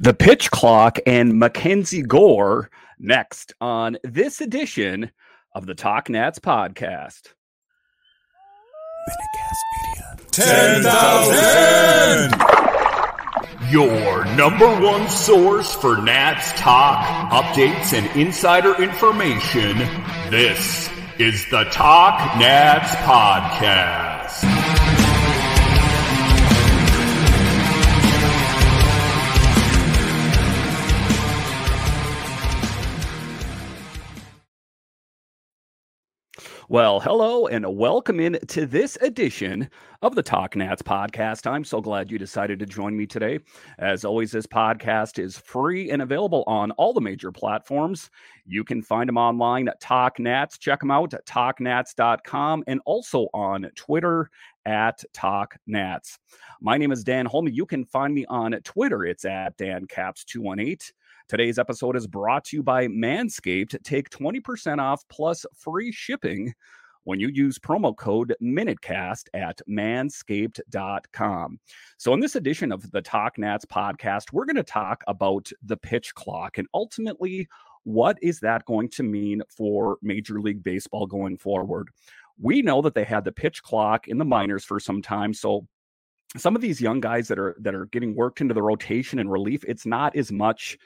The pitch clock and Mackenzie Gore next on this edition of the Talk Nats podcast. Ten thousand. Your number one source for Nats talk, updates, and insider information. This is the Talk Nats podcast. Well, hello and welcome in to this edition of the Talk Nats podcast. I'm so glad you decided to join me today. As always, this podcast is free and available on all the major platforms. You can find them online at Talk Nats. Check them out at talknats.com and also on Twitter at Talk Nats. My name is Dan Holme. You can find me on Twitter. It's at DanCaps218. Today's episode is brought to you by Manscaped. Take 20% off plus free shipping when you use promo code MinuteCast at manscaped.com. So, in this edition of the Talk Nats podcast, we're going to talk about the pitch clock and ultimately what is that going to mean for Major League Baseball going forward. We know that they had the pitch clock in the minors for some time. So, some of these young guys that are that are getting worked into the rotation and relief, it's not as much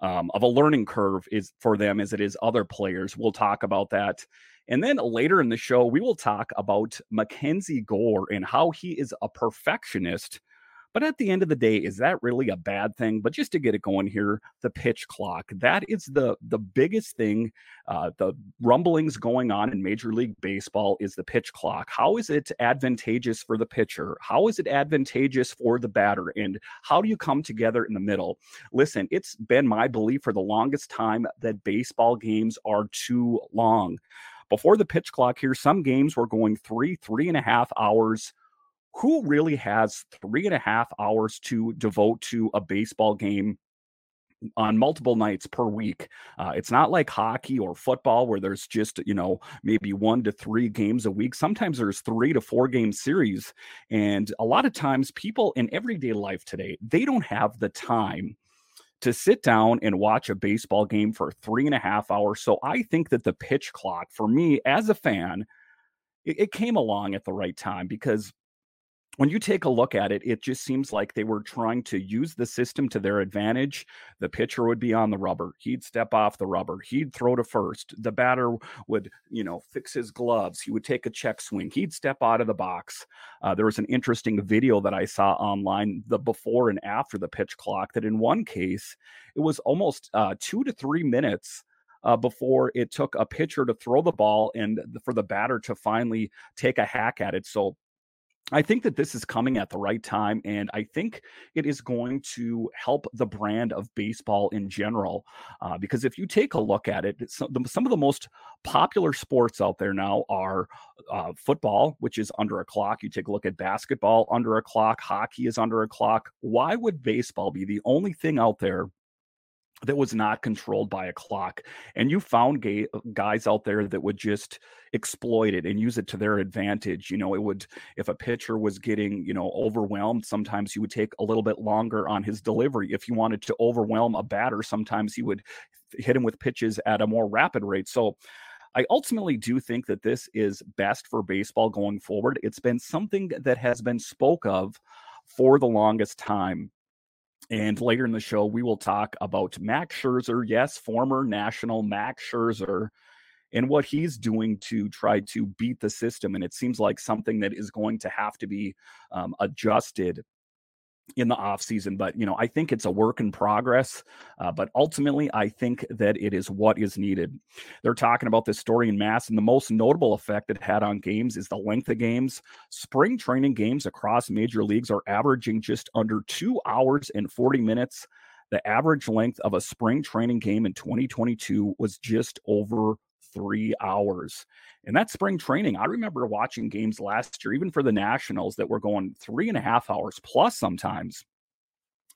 um, of a learning curve is for them as it is other players. We'll talk about that. And then later in the show, we will talk about Mackenzie Gore and how he is a perfectionist but at the end of the day, is that really a bad thing? But just to get it going here, the pitch clock, that is the the biggest thing. Uh, the rumblings going on in Major League Baseball is the pitch clock. How is it advantageous for the pitcher? How is it advantageous for the batter? And how do you come together in the middle? Listen, it's been my belief for the longest time that baseball games are too long. Before the pitch clock here, some games were going three, three and a half hours who really has three and a half hours to devote to a baseball game on multiple nights per week. Uh, it's not like hockey or football where there's just, you know, maybe one to three games a week. Sometimes there's three to four game series. And a lot of times people in everyday life today, they don't have the time to sit down and watch a baseball game for three and a half hours. So I think that the pitch clock for me as a fan, it, it came along at the right time because when you take a look at it, it just seems like they were trying to use the system to their advantage. The pitcher would be on the rubber. He'd step off the rubber. He'd throw to first. The batter would, you know, fix his gloves. He would take a check swing. He'd step out of the box. Uh, there was an interesting video that I saw online, the before and after the pitch clock, that in one case, it was almost uh, two to three minutes uh, before it took a pitcher to throw the ball and for the batter to finally take a hack at it. So I think that this is coming at the right time, and I think it is going to help the brand of baseball in general. Uh, because if you take a look at it, some, the, some of the most popular sports out there now are uh, football, which is under a clock. You take a look at basketball, under a clock. Hockey is under a clock. Why would baseball be the only thing out there that was not controlled by a clock and you found gay, uh, guys out there that would just exploit it and use it to their advantage you know it would if a pitcher was getting you know overwhelmed sometimes he would take a little bit longer on his delivery. If he wanted to overwhelm a batter sometimes he would hit him with pitches at a more rapid rate. So I ultimately do think that this is best for baseball going forward. It's been something that has been spoke of for the longest time and later in the show, we will talk about Max Scherzer, yes, former national Max Scherzer, and what he's doing to try to beat the system. And it seems like something that is going to have to be um, adjusted in the off season but you know i think it's a work in progress uh, but ultimately i think that it is what is needed. They're talking about this story in MASN and the most notable effect it had on games is the length of games. Spring training games across major leagues are averaging just under two hours and 40 minutes. The average length of a spring training game in 2022 was just over three hours. And that's spring training. I remember watching games last year, even for the Nationals, that were going three and a half hours plus sometimes.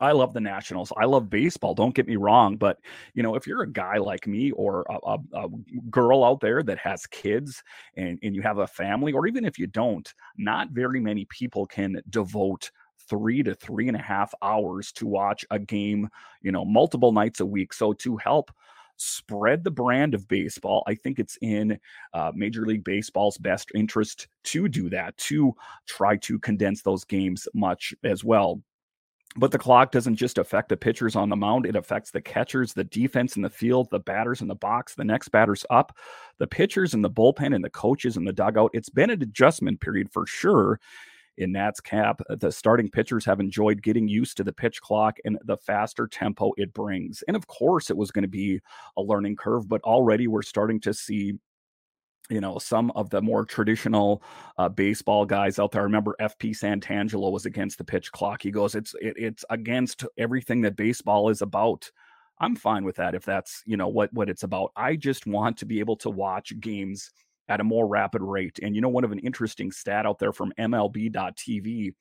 I love the Nationals. I love baseball. Don't get me wrong, but you know, if you're a guy like me or a, a, a, girl out there that has kids and, and you have a family, or even if you don't, not very many people can devote three to three and a half hours to watch a game, you know, multiple nights a week. So to help spread the brand of baseball. I think it's in uh, Major League Baseball's best interest to do that, to try to condense those games much as well. But the clock doesn't just affect the pitchers on the mound, it affects the catchers, the defense in the field, the batters in the box, the next batters up, the pitchers in the bullpen, and the coaches in the dugout. It's been an adjustment period for sure in Nats cap. Uh, the starting pitchers have enjoyed getting used to the pitch clock and the faster tempo it brings. And of course, it was going to be a learning curve, but already we're starting to see you know some of the more traditional uh, baseball guys out there. I remember FP Santangelo was against the pitch clock. He goes, "It's it, it's against everything that baseball is about." I'm fine with that if that's you know what what it's about. I just want to be able to watch games at a more rapid rate. And you know, one of an interesting stat out there from MLB.tv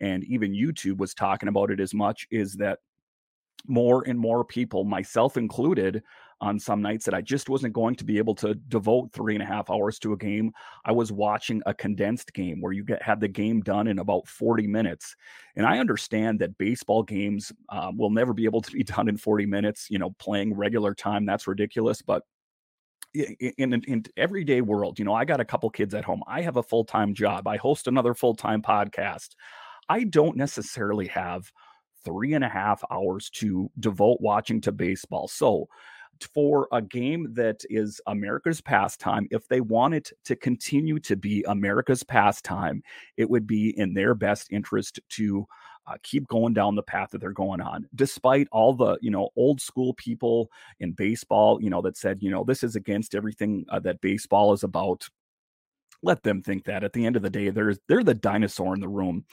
and even YouTube was talking about it as much is that more and more people, myself included, on some nights that I just wasn't going to be able to devote three and a half hours to a game. I was watching a condensed game where you get had the game done in about 40 minutes. And I understand that baseball games um, will never be able to be done in 40 minutes. You know, playing regular time that's ridiculous. But in, in everyday world, you know, I got a couple kids at home. I have a full time job. I host another full time podcast. I don't necessarily have three and a half hours to devote watching to baseball. So, for a game that is America's pastime, if they want it to continue to be America's pastime, it would be in their best interest to uh, keep going down the path that they're going on, despite all the you know old school people in baseball, you know that said you know this is against everything uh, that baseball is about. Let them think that. At the end of the day, they're they're the dinosaur in the room.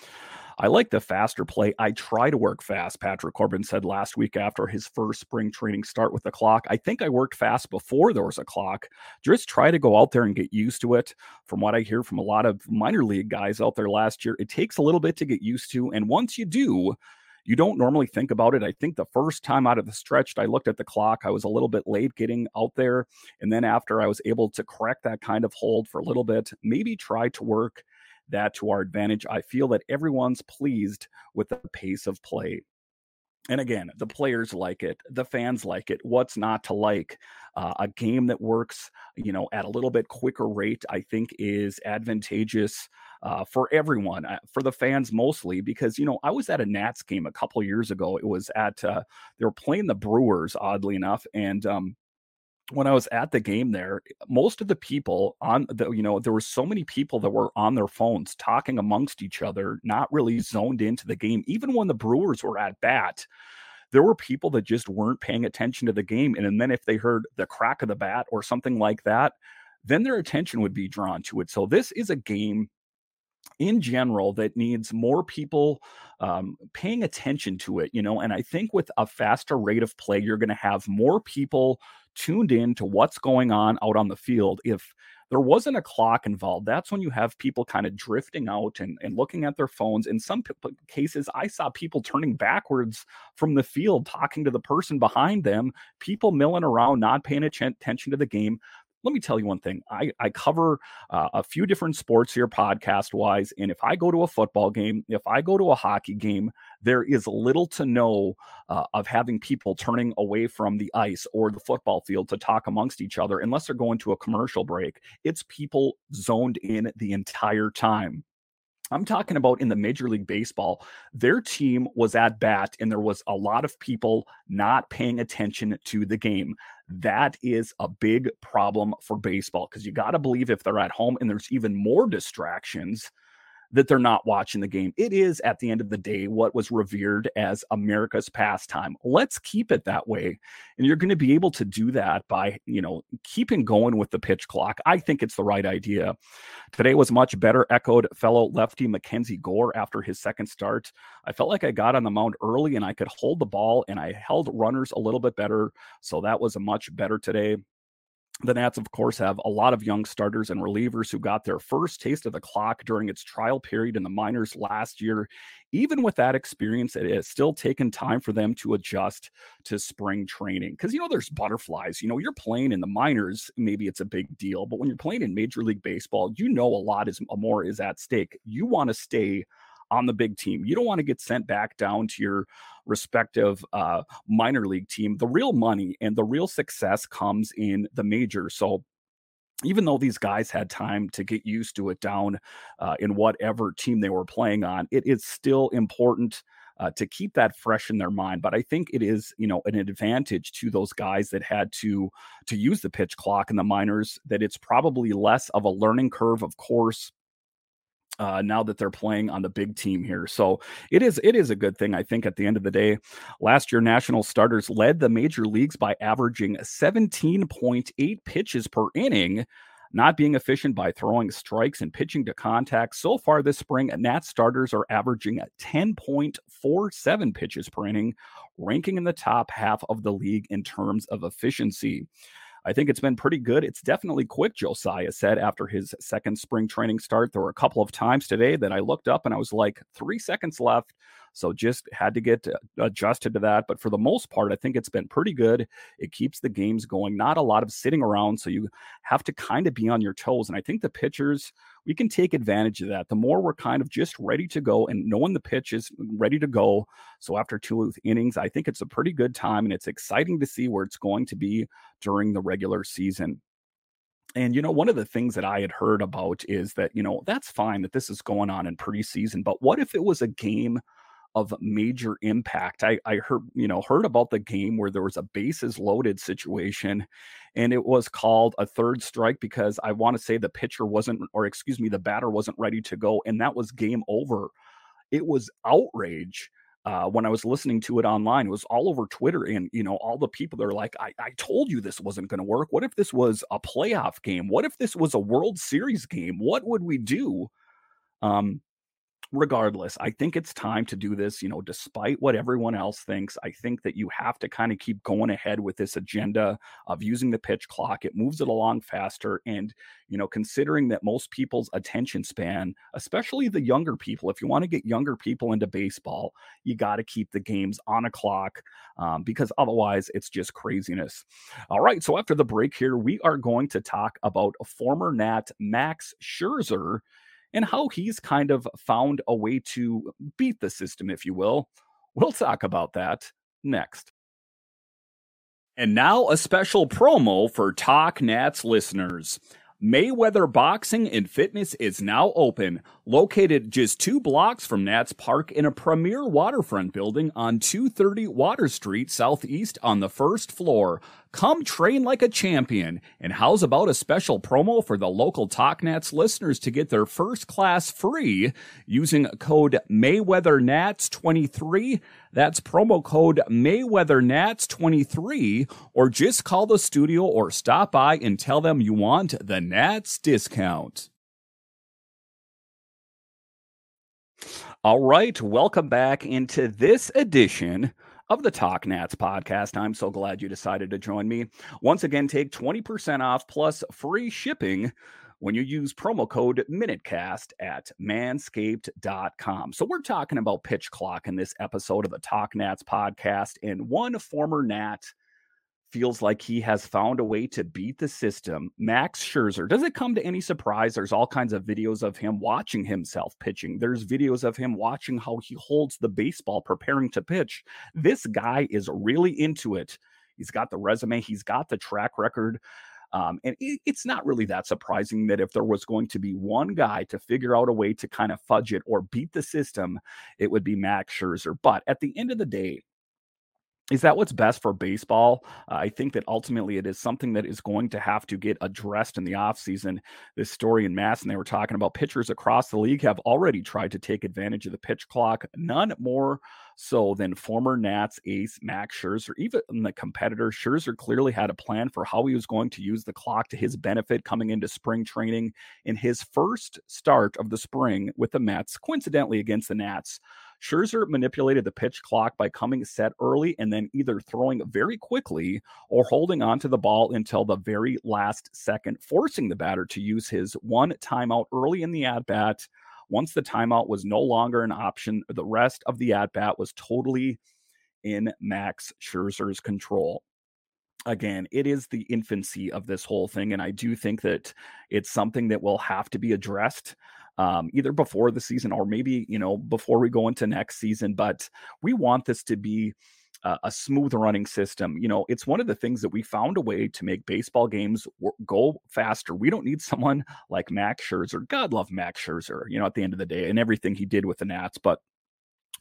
I like the faster play. I try to work fast, Patrick Corbin said last week after his first spring training start with the clock. I think I worked fast before there was a clock. Just try to go out there and get used to it. From what I hear from a lot of minor league guys out there last year, it takes a little bit to get used to. And once you do, you don't normally think about it. I think the first time out of the stretch, I looked at the clock. I was a little bit late getting out there. And then after I was able to correct that kind of hold for a little bit, maybe try to work that to our advantage. I feel that everyone's pleased with the pace of play. And again, the players like it, the fans like it. What's not to like? Uh, a game that works, you know, at a little bit quicker rate, I think is advantageous uh, for everyone, uh, for the fans mostly, because you know I was at a Nats game a couple years ago. It was at uh, they were playing the Brewers, oddly enough, and um, when I was at the game there, most of the people on the, you know, there were so many people that were on their phones talking amongst each other, not really zoned into the game. Even when the Brewers were at bat, there were people that just weren't paying attention to the game. And, and then if they heard the crack of the bat or something like that, then their attention would be drawn to it. So this is a game in general that needs more people um, paying attention to it you know and i think with a faster rate of play you're going to have more people tuned in to what's going on out on the field. If there wasn't a clock involved, that's when you have people kind of drifting out and, and looking at their phones. In some p- cases, I saw people turning backwards from the field, talking to the person behind them, people milling around, not paying attention to the game let me tell you one thing. I, I cover uh, a few different sports here, podcast wise. And if I go to a football game, if I go to a hockey game, there is little to no uh, of having people turning away from the ice or the football field to talk amongst each other unless they're going to a commercial break. It's people zoned in the entire time. I'm talking about in the Major League Baseball, their team was at bat and there was a lot of people not paying attention to the game. That is a big problem for baseball because you got to believe if they're at home and there's even more distractions, that they're not watching the game. It is, at the end of the day, what was revered as America's pastime. Let's keep it that way. And you're going to be able to do that by, you know, keeping going with the pitch clock. I think it's the right idea. Today was much better, echoed fellow lefty Mackenzie Gore after his second start. I felt like I got on the mound early and I could hold the ball and I held runners a little bit better. So that was a much better today. The Nats, of course, have a lot of young starters and relievers who got their first taste of the clock during its trial period in the minors last year. Even with that experience, it has still taken time for them to adjust to spring training. Because, you know, there's butterflies. You know, you're playing in the minors, maybe it's a big deal. But when you're playing in Major League Baseball, you know a lot is more is at stake. You want to stay on the big team. You don't want to get sent back down to your respective uh, minor league team. The real money and the real success comes in the major. So even though these guys had time to get used to it down uh, in whatever team they were playing on, it is still important uh, to keep that fresh in their mind. But I think it is, you know, an advantage to those guys that had to to use the pitch clock in the minors. That it's probably less of a learning curve, of course, uh, now that they're playing on the big team here. So it is it is a good thing, I think. At the end of the day, last year national starters led the major leagues by averaging 17.8 pitches per inning. Not being efficient by throwing strikes and pitching to contact. So far this spring, Nat starters are averaging 10.47 pitches per inning, ranking in the top half of the league in terms of efficiency. I think it's been pretty good. It's definitely quick, Josiah said after his second spring training start. There were a couple of times today that I looked up and I was like, three seconds left. So just had to get uh, adjusted to that. But for the most part, I think it's been pretty good. It keeps the games going, not a lot of sitting around. So you have to kind of be on your toes. And I think the pitchers, we can take advantage of that. The more we're kind of just ready to go and knowing the pitch is ready to go. So after two innings, I think it's a pretty good time and it's exciting to see where it's going to be during the regular season. And, you know, one of the things that I had heard about is that, you know, that's fine that this is going on in preseason, but what if it was a game of major impact. I, I heard, you know, heard about the game where there was a bases loaded situation and it was called a third strike because I want to say the pitcher wasn't, or excuse me, the batter wasn't ready to go. And that was game over. It was outrage. Uh, when I was listening to it online, it was all over Twitter, and you know, all the people that are like, I, I told you this wasn't going to work. What if this was a playoff game? What if this was a World Series game? What would we do? Um, regardless, I think it's time to do this, you know, despite what everyone else thinks. I think that you have to kind of keep going ahead with this agenda of using the pitch clock. It moves it along faster. And, you know, considering that most people's attention span, especially the younger people, if you want to get younger people into baseball, you got to keep the games on a clock um, because otherwise it's just craziness. All right. So after the break here, we are going to talk about former Nat Max Scherzer and how he's kind of found a way to beat the system, if you will. We'll talk about that next. And now a special promo for Talk Nats listeners. Mayweather Boxing and Fitness is now open, located just two blocks from Nats Park in a premier waterfront building on 230 Water Street Southeast on the first floor. Come train like a champion. And how's about a special promo for the local TalkNats listeners to get their first class free using code MayweatherNats23? That's promo code MayweatherNats23 or just call the studio or stop by and tell them you want the Nats discount. All right, welcome back into this edition of the Talk Nats podcast. I'm so glad you decided to join me. Once again, take 20% off plus free shipping when you use promo code MinuteCast at manscaped.com. So, we're talking about pitch clock in this episode of the Talk Nats podcast. And one former Nat feels like he has found a way to beat the system. Max Scherzer, does it come to any surprise? There's all kinds of videos of him watching himself pitching. There's videos of him watching how he holds the baseball preparing to pitch. This guy is really into it. He's got the resume, he's got the track record. Um, and it, it's not really that surprising that if there was going to be one guy to figure out a way to kind of fudge it or beat the system, it would be Max Scherzer. But at the end of the day, is that what's best for baseball? Uh, I think that ultimately it is something that is going to have to get addressed in the offseason. This story in MASN, and they were talking about pitchers across the league have already tried to take advantage of the pitch clock, none more so than former Nats ace Max Scherzer. Even the competitor, Scherzer clearly had a plan for how he was going to use the clock to his benefit coming into spring training in his first start of the spring with the Mets, coincidentally against the Nats. Scherzer manipulated the pitch clock by coming set early and then either throwing very quickly or holding on to the ball until the very last second, forcing the batter to use his one timeout early in the at bat. Once the timeout was no longer an option, the rest of the at bat was totally in Max Scherzer's control again, it is the infancy of this whole thing. And I do think that it's something that will have to be addressed um, either before the season or maybe, you know, before we go into next season. But we want this to be uh, a smooth running system. You know, it's one of the things that we found a way to make baseball games w- go faster. We don't need someone like Max Scherzer. God love Max Scherzer, you know, at the end of the day and everything he did with the Nats. But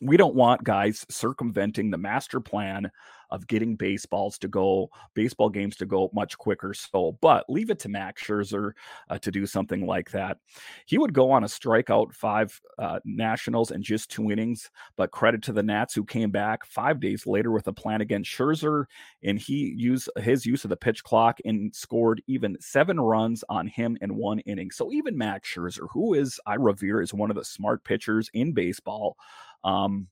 we don't want guys circumventing the master plan of getting baseballs to go, baseball games to go much quicker. So, but leave it to Max Scherzer uh, to do something like that. He would go on a strikeout five uh, Nationals and just two innings, but credit to the Nats who came back five days later with a plan against Scherzer, and he used his use of the pitch clock and scored even seven runs on him in one inning. So even Max Scherzer, who is I revere, is one of the smart pitchers in baseball. Um,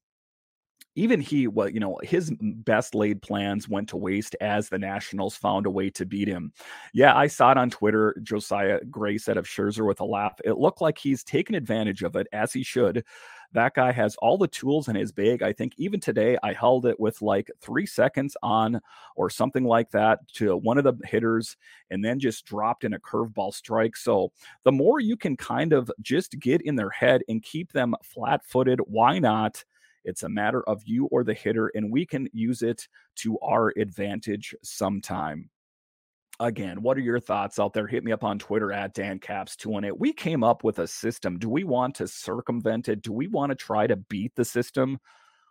even he, well, you know, his best laid plans went to waste as the Nationals found a way to beat him. Yeah, I saw it on Twitter. Josiah Gray said of Scherzer with a laugh. It looked like he's taken advantage of it as he should. That guy has all the tools in his bag. I think even today I held it with like three seconds on or something like that to one of the hitters and then just dropped in a curveball strike. So the more you can kind of just get in their head and keep them flat footed, why not? It's a matter of you or the hitter, and we can use it to our advantage sometime. Again, what are your thoughts out there? Hit me up on Twitter at DanCaps218. We came up with a system. Do we want to circumvent it? Do we want to try to beat the system?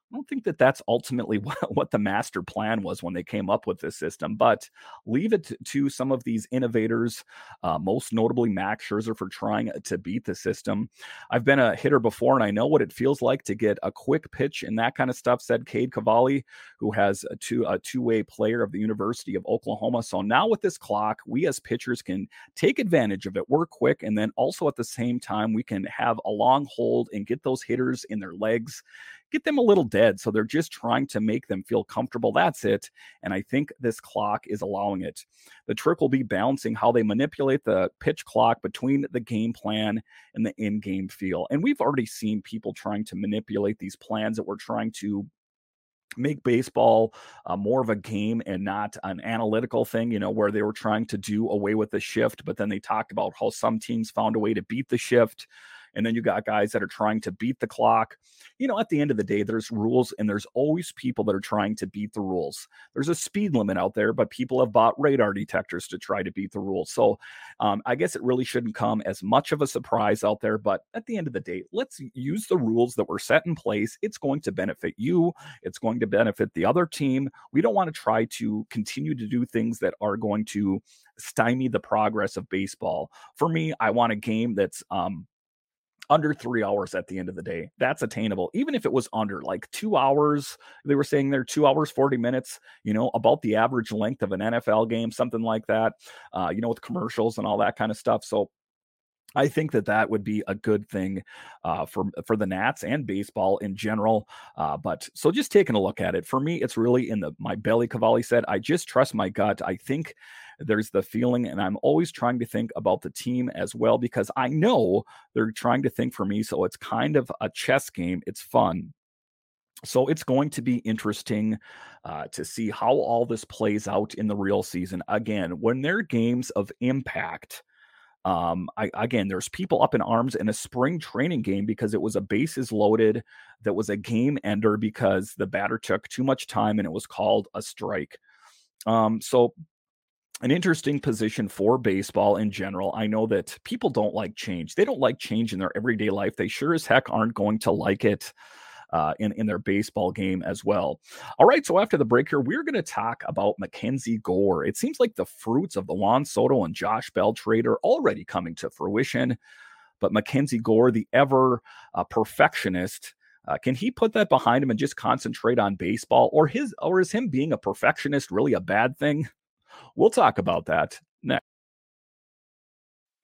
I don't think that that's ultimately what, the master plan was when they came up with this system, but leave it to some of these innovators, uh, most notably Max Scherzer for trying to beat the system. I've been a hitter before and I know what it feels like to get a quick pitch and that kind of stuff, said Cade Cavalli, who has a two, a two-way player of the University of Oklahoma. So now with this clock, we as pitchers can take advantage of it, work quick, and then also at the same time, we can have a long hold and get those hitters in their legs get them a little dead. So they're just trying to make them feel comfortable. That's it. And I think this clock is allowing it. The trick will be balancing how they manipulate the pitch clock between the game plan and the in game feel. And we've already seen people trying to manipulate these plans that we're trying to make baseball uh, more of a game and not an analytical thing, you know, where they were trying to do away with the shift, but then they talked about how some teams found a way to beat the shift. And then you got guys that are trying to beat the clock. You know, at the end of the day, there's rules and there's always people that are trying to beat the rules. There's a speed limit out there, but people have bought radar detectors to try to beat the rules. So um, I guess it really shouldn't come as much of a surprise out there. But at the end of the day, let's use the rules that were set in place. It's going to benefit you, it's going to benefit the other team. We don't want to try to continue to do things that are going to stymie the progress of baseball. For me, I want a game that's um, under three hours at the end of the day. That's attainable. Even if it was under like two hours, they were saying they're two hours, 40 minutes, you know, about the average length of an NFL game, something like that, uh, you know, with commercials and all that kind of stuff. So I think that that would be a good thing uh, for for the Nats and baseball in general. Uh, but so just taking a look at it for me, it's really in the my belly. Cavalli said, "I just trust my gut. I think there's the feeling, and I'm always trying to think about the team as well because I know they're trying to think for me. So it's kind of a chess game. It's fun. So it's going to be interesting uh, to see how all this plays out in the real season. Again, when they're games of impact, um, I, again, there's people up in arms in a spring training game because it was a bases loaded that was a game ender because the batter took too much time and it was called a strike. Um, so an interesting position for baseball in general. I know that people don't like change. They don't like change in their everyday life. They sure as heck aren't going to like it uh, in, in their baseball game as well. All right, so after the break here, we're going to talk about Mackenzie Gore. It seems like the fruits of the Juan Soto and Josh Bell trade are already coming to fruition. But Mackenzie Gore, the ever uh, perfectionist, uh, can he put that behind him and just concentrate on baseball, or his, or is him being a perfectionist really a bad thing? We'll talk about that next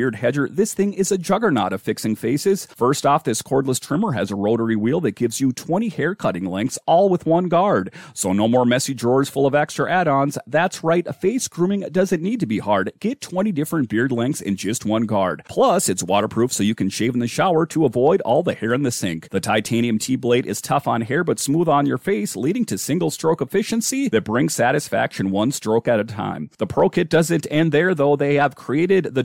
beard hedger, this thing is a juggernaut of fixing faces. First off, this cordless trimmer has a rotary wheel that gives you 20 hair cutting lengths, all with one guard. So no more messy drawers full of extra add-ons. That's right, face grooming doesn't need to be hard. Get 20 different beard lengths in just one guard. Plus, it's waterproof so you can shave in the shower to avoid all the hair in the sink. The titanium T-blade is tough on hair but smooth on your face, leading to single stroke efficiency that brings satisfaction one stroke at a time. The Pro Kit doesn't end there though. They have created the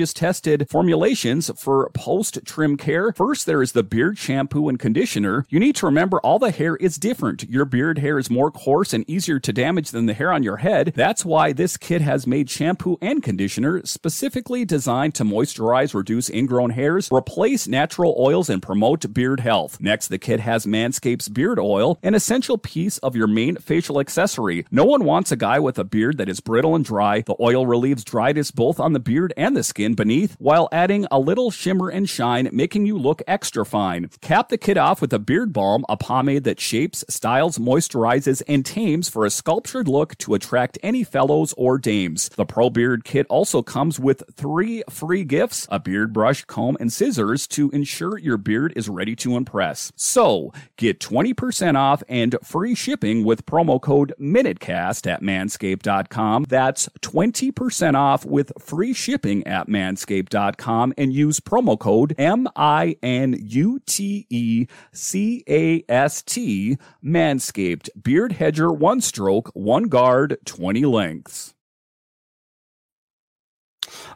dermatologist tested formulations for post trim care. First, there is the beard shampoo and conditioner. You need to remember all the hair is different. Your beard hair is more coarse and easier to damage than the hair on your head. That's why this kit has made shampoo and conditioner specifically designed to moisturize, reduce ingrown hairs, replace natural oils, and promote beard health. Next, the kit has Manscaped's beard oil, an essential piece of your main facial accessory. No one wants a guy with a beard that is brittle and dry. The oil relieves dryness both on the beard and the skin beneath while adding a little shimmer and shine, making you look extra fine. Cap the kit off with a beard balm, a pomade that shapes, styles, moisturizes, and tames for a sculptured look to attract any fellows or dames. The Pro Beard Kit also comes with three free gifts a beard brush, comb, and scissors to ensure your beard is ready to impress. So, get 20% off and free shipping with promo code MINUTECAST at manscaped.com. That's 20% off with free shipping at manscaped.com manscaped.com and use promo code M I N U T E C A S T Manscaped Beard Hedger one stroke, one guard, 20 lengths.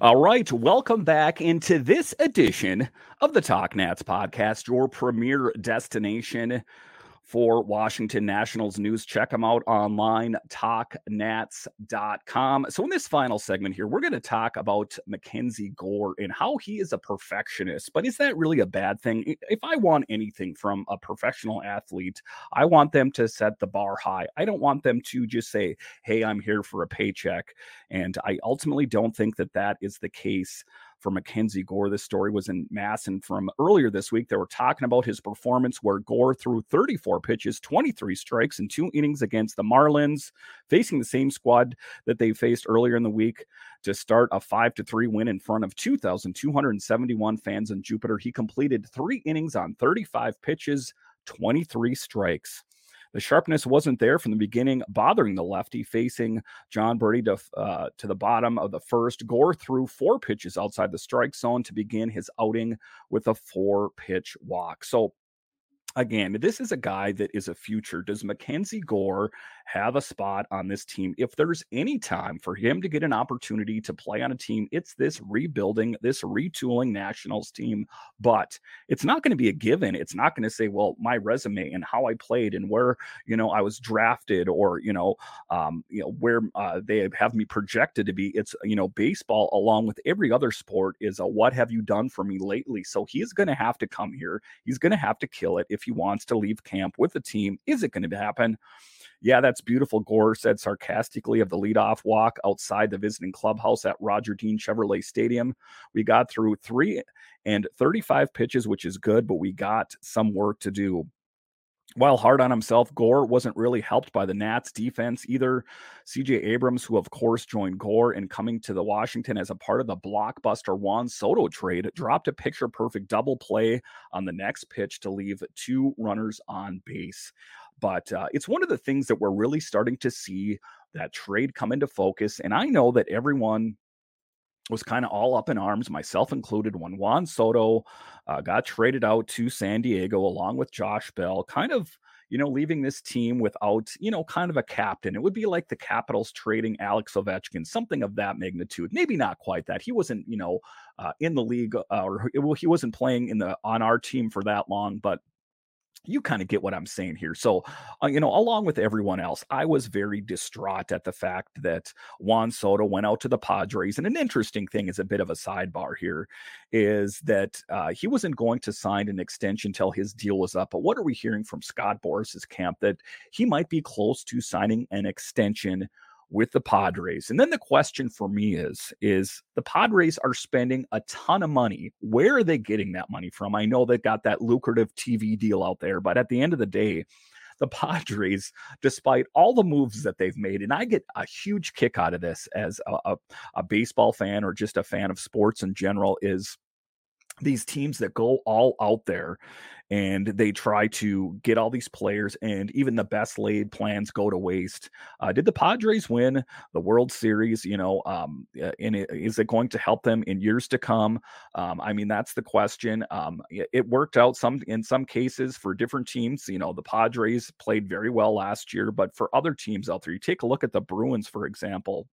All right, welcome back into this edition of the Talk Nats podcast, your premier destination for Washington Nationals news. Check them out online, talknats.com. So, in this final segment here, we're going to talk about Mackenzie Gore and how he is a perfectionist. But is that really a bad thing? If I want anything from a professional athlete, I want them to set the bar high. I don't want them to just say, hey, I'm here for a paycheck. And I ultimately don't think that that is the case for Mackenzie Gore. This story was in MASN, and from earlier this week, they were talking about his performance where Gore threw 34 pitches, 23 strikes, in two innings against the Marlins, facing the same squad that they faced earlier in the week to start a 5 to 3 win in front of 2,271 fans in Jupiter. He completed three innings on 35 pitches, 23 strikes. The sharpness wasn't there from the beginning, bothering the lefty, facing Jon Berti to, uh, to the bottom of the first. Gore threw four pitches outside the strike zone to begin his outing with a four pitch walk. So again, this is a guy that is a future. Does Mackenzie Gore have a spot on this team? If there's any time for him to get an opportunity to play on a team, it's this rebuilding, this retooling Nationals team. But it's not going to be a given. It's not going to say, well, my resume and how I played and where you know I was drafted or you know, um, you know where uh, they have me projected to be. It's you know, baseball along with every other sport is a what have you done for me lately? So he's going to have to come here. He's going to have to kill it if he wants to leave camp with the team. Is it going to happen? Yeah, that's beautiful, Gore said sarcastically of the leadoff walk outside the visiting clubhouse at Roger Dean Chevrolet Stadium. We got through three and 35 pitches, which is good, but we got some work to do. While hard on himself, Gore wasn't really helped by the Nats defense either. CJ Abrams, who of course joined Gore in coming to the Washington as a part of the blockbuster Juan Soto trade, dropped a picture perfect double play on the next pitch to leave two runners on base. But uh, it's one of the things that we're really starting to see that trade come into focus. And I know that everyone was kind of all up in arms, myself included, when Juan Soto uh, got traded out to San Diego along with Josh Bell, kind of you know, leaving this team without, you know, kind of a captain. It would be like the Capitals trading Alex Ovechkin, something of that magnitude. Maybe not quite that. He wasn't, you know, uh, in the league uh, or he wasn't playing in the on our team for that long, but you kind of get what I'm saying here. So, uh, you know, along with everyone else, I was very distraught at the fact that Juan Soto went out to the Padres. And an interesting thing is a bit of a sidebar here is that uh, he wasn't going to sign an extension until his deal was up. But what are we hearing from Scott Boras's camp that he might be close to signing an extension with the Padres. And then the question for me is is the Padres are spending a ton of money. Where are they getting that money from? I know they got that lucrative TV deal out there, but at the end of the day, the Padres, despite all the moves that they've made, and I get a huge kick out of this as a, a, a baseball fan or just a fan of sports in general, is these teams that go all out there and they try to get all these players and even the best laid plans go to waste. Uh, did the padres win the world series you know um, and it, is it going to help them in years to come? Um, i mean that's the question. Um, it worked out some in some cases for different teams you know the padres played very well last year but for other teams out there you take a look at the bruins for example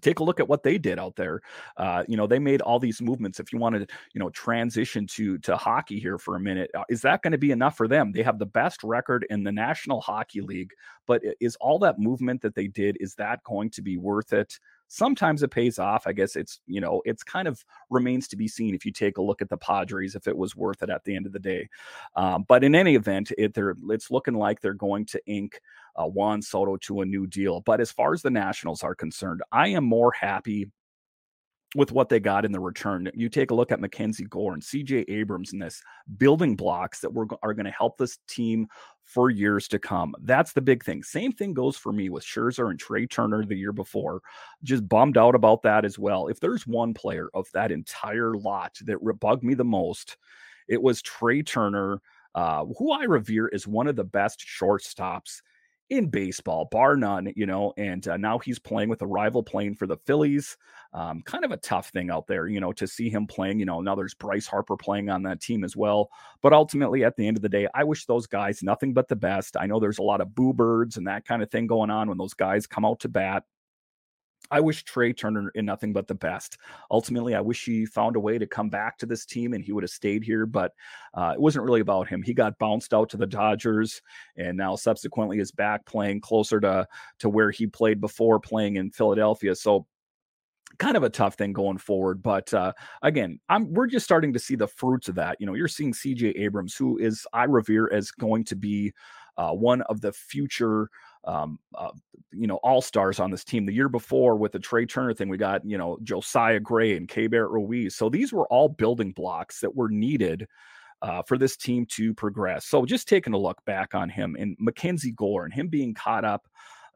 take a look at what they did out there. Uh, you know they made all these movements. If you wanted to you know transition to to hockey here for a minute uh, is that going to be enough for them? They have the best record in the national hockey league but is all that movement that they did is that going to be worth it? Sometimes it pays off i guess it's you know it's kind of remains to be seen if you take a look at the padres if it was worth it at the end of the day. Um, but in any event it, they're it's looking like they're going to ink uh, Juan Soto to a new deal. But as far as the Nationals are concerned, I am more happy with what they got in the return. You take a look at Mackenzie Gore and CJ Abrams in this building blocks that were, are are going to help this team for years to come. That's the big thing. Same thing goes for me with Scherzer and Trey Turner the year before. Just bummed out about that as well. If there's one player of that entire lot that bugged me the most, it was Trey Turner, uh, who I revere as one of the best shortstops in baseball, bar none, you know. And uh, now he's playing with a rival playing for the Phillies. Um, kind of a tough thing out there, you know, to see him playing. You know, now there's Bryce Harper playing on that team as well. But ultimately, at the end of the day, I wish those guys nothing but the best. I know there's a lot of boo birds and that kind of thing going on when those guys come out to bat. I wish Trey Turner in nothing but the best. Ultimately, I wish he found a way to come back to this team and he would have stayed here, but uh, it wasn't really about him. He got bounced out to the Dodgers and now subsequently is back playing closer to, to where he played before playing in Philadelphia. So kind of a tough thing going forward. But uh, again, I'm we're just starting to see the fruits of that. You know, you're seeing CJ Abrams, who is I revere as going to be uh, one of the future um, uh, you know, all stars on this team. The year before with the Trey Turner thing, we got, you know, Josiah Gray and Keibert Ruiz. So these were all building blocks that were needed uh, for this team to progress. So just taking a look back on him and Mackenzie Gore and him being caught up,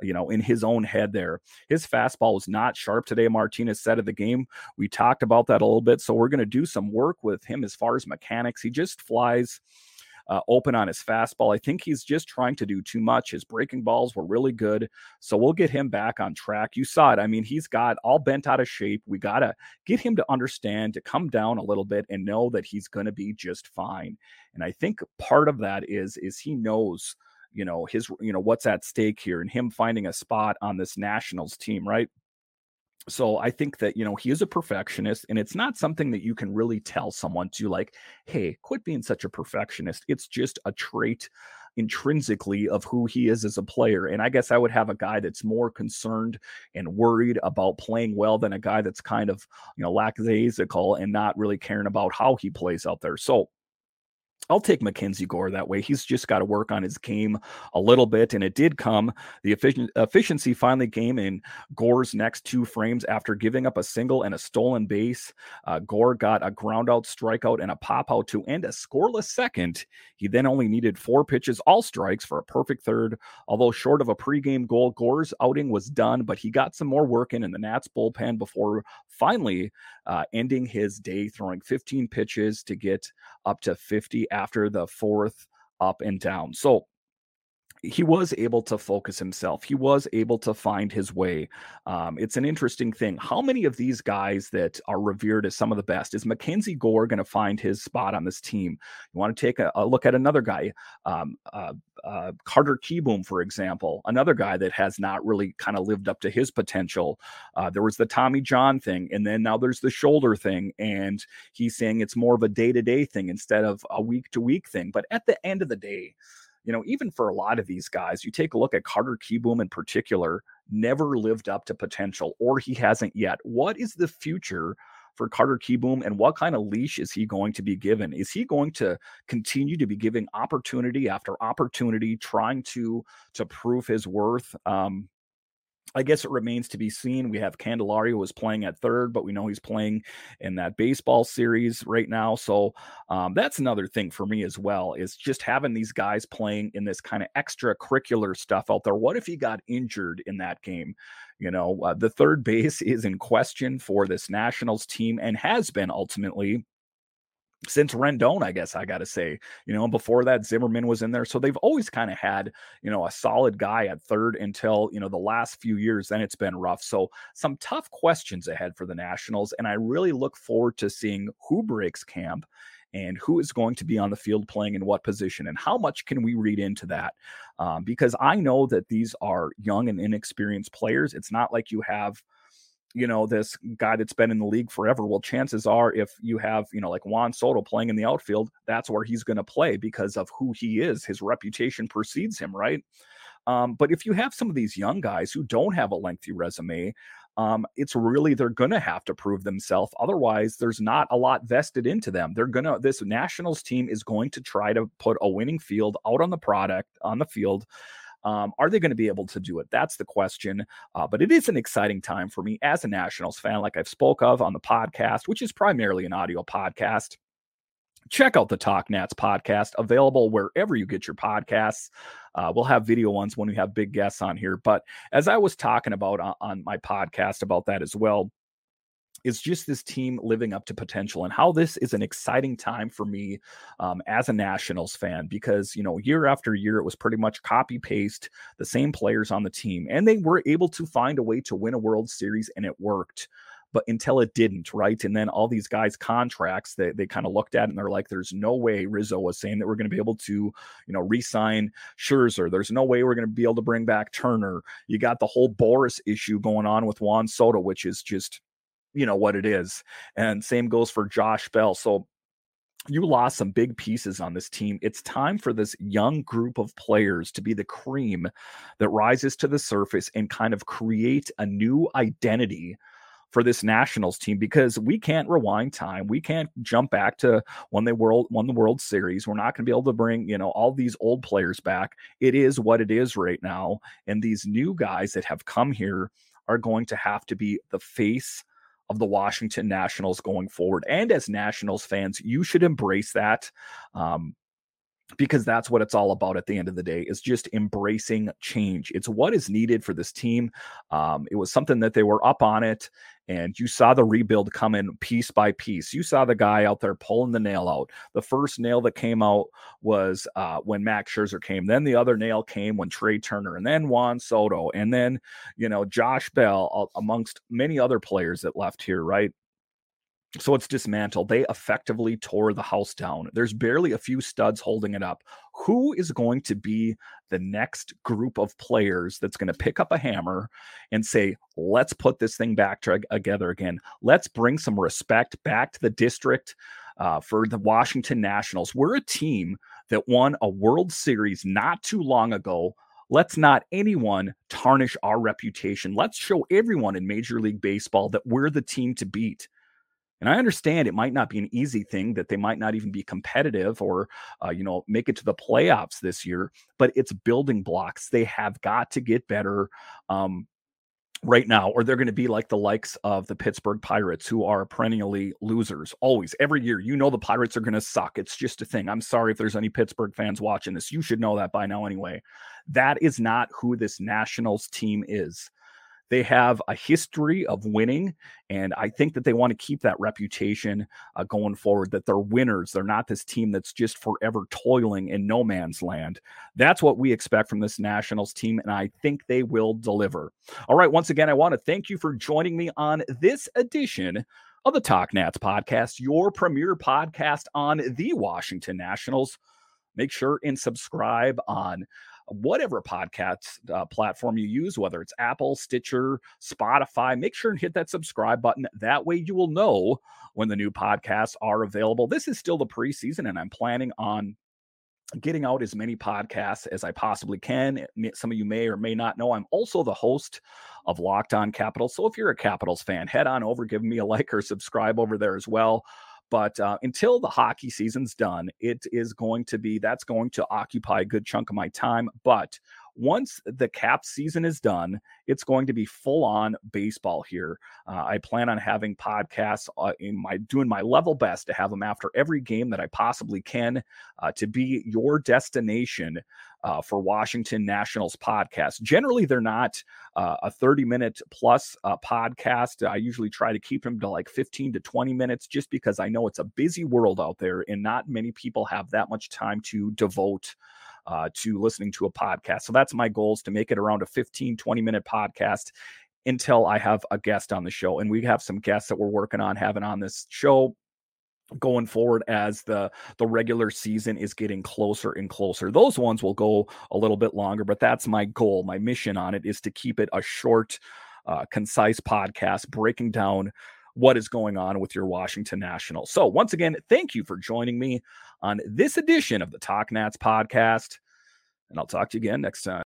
you know, in his own head there. His fastball was not sharp today, Martinez said of the game. We talked about that a little bit. So we're going to do some work with him as far as mechanics. He just flies uh, open on his fastball. I think he's just trying to do too much. His breaking balls were really good. So we'll get him back on track. You saw it. I mean, he's got all bent out of shape. We got to get him to understand, to come down a little bit and know that he's going to be just fine. And I think part of that is, is he knows you know his you know what's at stake here and him finding a spot on this nationals team right so I think that you know he is a perfectionist, and it's not something that you can really tell someone to like, hey, quit being such a perfectionist. It's just a trait intrinsically of who he is as a player. And I guess I would have a guy that's more concerned and worried about playing well than a guy that's kind of you know lackadaisical and not really caring about how he plays out there. So I'll take Mackenzie Gore that way. He's just got to work on his game a little bit, and it did come. The efficiency finally came in Gore's next two frames after giving up a single and a stolen base. Uh, Gore got a ground out strikeout and a pop out to end a scoreless second. He then only needed four pitches, all strikes, for a perfect third. Although short of a pregame goal, Gore's outing was done, but he got some more work in in the Nats bullpen before finally uh, ending his day throwing 15 pitches to get up to 50 after the fourth up and down. So he was able to focus himself. He was able to find his way. Um, it's an interesting thing. How many of these guys that are revered as some of the best is Mackenzie Gore going to find his spot on this team? You want to take a, a look at another guy, um, uh, uh, Carter Kieboom, for example, another guy that has not really kind of lived up to his potential. Uh, there was the Tommy John thing, and then now there's the shoulder thing, and he's saying it's more of a day to day thing instead of a week to week thing. But at the end of the day, you know, even for a lot of these guys, you take a look at Carter Kieboom in particular, never lived up to potential, or he hasn't yet. What is the future for Carter Kieboom and what kind of leash is he going to be given? Is he going to continue to be giving opportunity after opportunity, trying to to prove his worth? Um, I guess it remains to be seen. We have Candelario was playing at third, but we know he's playing in that baseball series right now. So um, that's another thing for me as well is just having these guys playing in this kind of extracurricular stuff out there. What if he got injured in that game? You know, uh, the third base is in question for this Nationals team and has been ultimately since Rendon, I guess I got to say, you know, before that, Zimmerman was in there. So they've always kind of had, you know, a solid guy at third until, you know, the last few years. Then it's been rough. So some tough questions ahead for the Nationals. And I really look forward to seeing who breaks camp and who is going to be on the field playing in what position and how much can we read into that um, because i know that these are young and inexperienced players it's not like you have you know, this guy that's been in the league forever. Well, chances are, if you have, you know, like Juan Soto playing in the outfield, that's where he's going to play because of who he is. His reputation precedes him, right? Um, but if you have some of these young guys who don't have a lengthy resume, um, it's really they're going to have to prove themselves. Otherwise, there's not a lot vested into them. They're going to, this Nationals team is going to try to put a winning field out on the product, on the field. Um, are they going to be able to do it? That's the question. Uh, but it is an exciting time for me as a Nationals fan, like I've spoke of on the podcast, which is primarily an audio podcast. Check out the Talk Nats podcast, available wherever you get your podcasts. Uh, we'll have video ones when we have big guests on here. But as I was talking about on, on my podcast about that as well, is just this team living up to potential and how this is an exciting time for me um, as a Nationals fan because, you know, year after year, it was pretty much copy paste the same players on the team and they were able to find a way to win a World Series and it worked. But until it didn't, right? And then all these guys' contracts, they, they kind of looked at and they're like, there's no way Rizzo was saying that we're going to be able to, you know, re sign Scherzer. There's no way we're going to be able to bring back Turner. You got the whole Boras issue going on with Juan Soto, which is just you know what it is. And same goes for Josh Bell. So you lost some big pieces on this team. It's time for this young group of players to be the cream that rises to the surface and kind of create a new identity for this Nationals team because we can't rewind time. We can't jump back to when they world won the World Series. We're not going to be able to bring, you know, all these old players back. It is what it is right now. And these new guys that have come here are going to have to be the face of the Washington Nationals going forward. And as Nationals fans, you should embrace that. Um, because that's what it's all about at the end of the day is just embracing change it's what is needed for this team um, it was something that they were up on it and you saw the rebuild come in piece by piece. You saw the guy out there pulling the nail out. The first nail that came out was uh, when Max Scherzer came. Then the other nail came when Trea Turner, and then Juan Soto, and then you know Josh Bell, amongst many other players that left here. Right, so it's dismantled. They effectively tore the house down. There's barely a few studs holding it up. Who is going to be the next group of players that's going to pick up a hammer and say, let's put this thing back together again? Let's bring some respect back to the district uh, for the Washington Nationals. We're a team that won a World Series not too long ago. Let's not anyone tarnish our reputation. Let's show everyone in Major League Baseball that we're the team to beat. And I understand it might not be an easy thing that they might not even be competitive or, uh, you know, make it to the playoffs this year, but it's building blocks. They have got to get better. Um, right now, or they're going to be like the likes of the Pittsburgh Pirates, who are perennially losers always, every year. You know, the Pirates are going to suck. It's just a thing. I'm sorry if there's any Pittsburgh fans watching this. You should know that by now anyway. That is not who this Nationals team is. They have a history of winning, and I think that they want to keep that reputation uh, going forward that they're winners. They're not this team that's just forever toiling in no man's land. That's what we expect from this Nationals team, and I think they will deliver. All right, once again, I want to thank you for joining me on this edition of the Talk Nats podcast, your premier podcast on the Washington Nationals. Make sure and subscribe on whatever podcast uh, platform you use, whether it's Apple, Stitcher, Spotify, make sure and hit that subscribe button. That way you will know when the new podcasts are available. This is still the preseason, and I'm planning on getting out as many podcasts as I possibly can. Some of you may or may not know I'm also the host of Locked On Capitals. So if you're a Capitals fan, head on over, give me a like or subscribe over there as well. But uh, until the hockey season's done, it is going to be that's going to occupy a good chunk of my time. But once the cap season is done, it's going to be full on baseball here. Uh, I plan on having podcasts uh, in my doing my level best to have them after every game that I possibly can uh, to be your destination uh, for Washington Nationals podcast. Generally, they're not uh, a 30 minute plus uh, podcast. I usually try to keep them to like 15 to 20 minutes just because I know it's a busy world out there and not many people have that much time to devote uh, to listening to a podcast. So that's my goal is to make it around a 15, 20 minute podcast until I have a guest on the show. And we have some guests that we're working on having on this show going forward as the the regular season is getting closer and closer those ones will go a little bit longer but that's my goal my mission on it is to keep it a short uh, concise podcast breaking down what is going on with your Washington Nationals. So, once again, thank you for joining me on this edition of the Talk Nats podcast. And I'll talk to you again next time.